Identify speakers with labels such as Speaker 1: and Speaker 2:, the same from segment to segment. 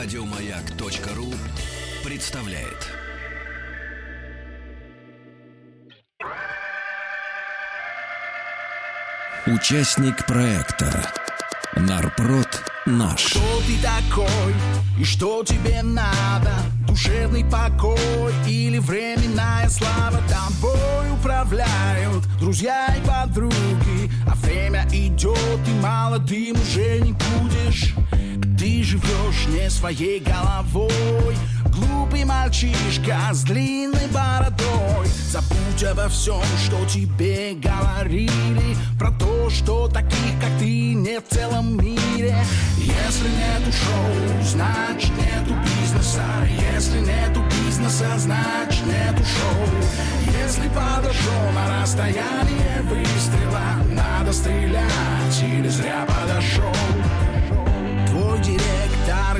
Speaker 1: Радиомаяк.ру представляет. Участник проекта Нарпрод наш.
Speaker 2: Кто ты такой и что тебе надо? Душевный покой или временная слава? Тобой управляют друзья и подруги А время идет и молодым уже не будешь живешь не своей головой. Глупый мальчишка с длинной бородой. Забудь обо всем, что тебе говорили. Про то, что таких, как ты, нет в целом мире. Если нету шоу, значит нету бизнеса. Если нету бизнеса, значит нету шоу. Если подошел на расстояние выстрела Надо стрелять или зря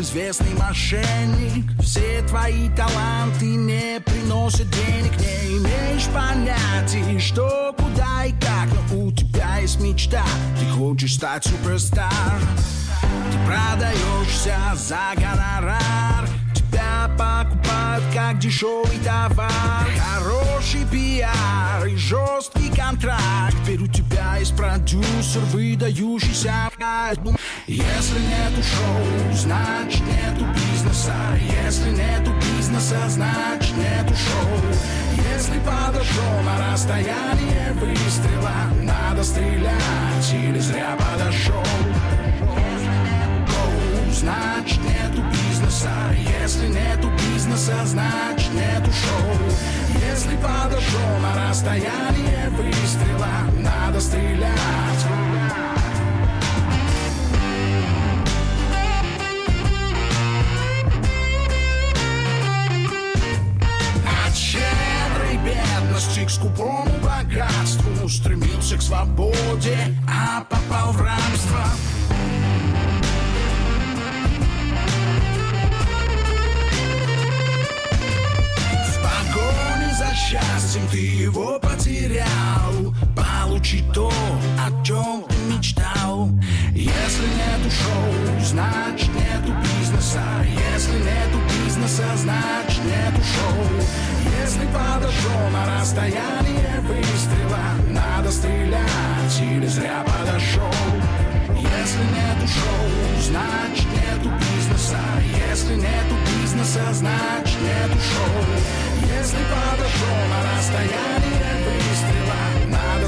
Speaker 2: известный мошенник. Все твои таланты не приносят денег. Не имеешь понятия, что, куда и как Но у тебя есть мечта, ты хочешь стать суперстар. Ты продаешься за гонорар покупают как дешевый товар. Хороший пиар и жесткий контракт. Теперь у тебя есть продюсер, выдающийся Если нету шоу, значит нету бизнеса. Если нету бизнеса, значит нету шоу. Если подошел на расстояние выстрела Надо стрелять или зря подошел. Значит нету бизнеса. Если нету бизнеса, значит нету шоу. Если подошел на расстояние выстрела Надо стрелять. От щедрой бедности к скупому богатству Стремился к свободе, а Получи то, о чем ты мечтал. Если нету шоу, значит нету бизнеса. Если нету бизнеса, значит нету шоу. Если подошел на расстояние выстрела Надо стрелять или зря подошел Если нету шоу, значит нету бизнеса. Если нету бизнеса, значит нету шоу. Если подошел на расстояние выстрела Надо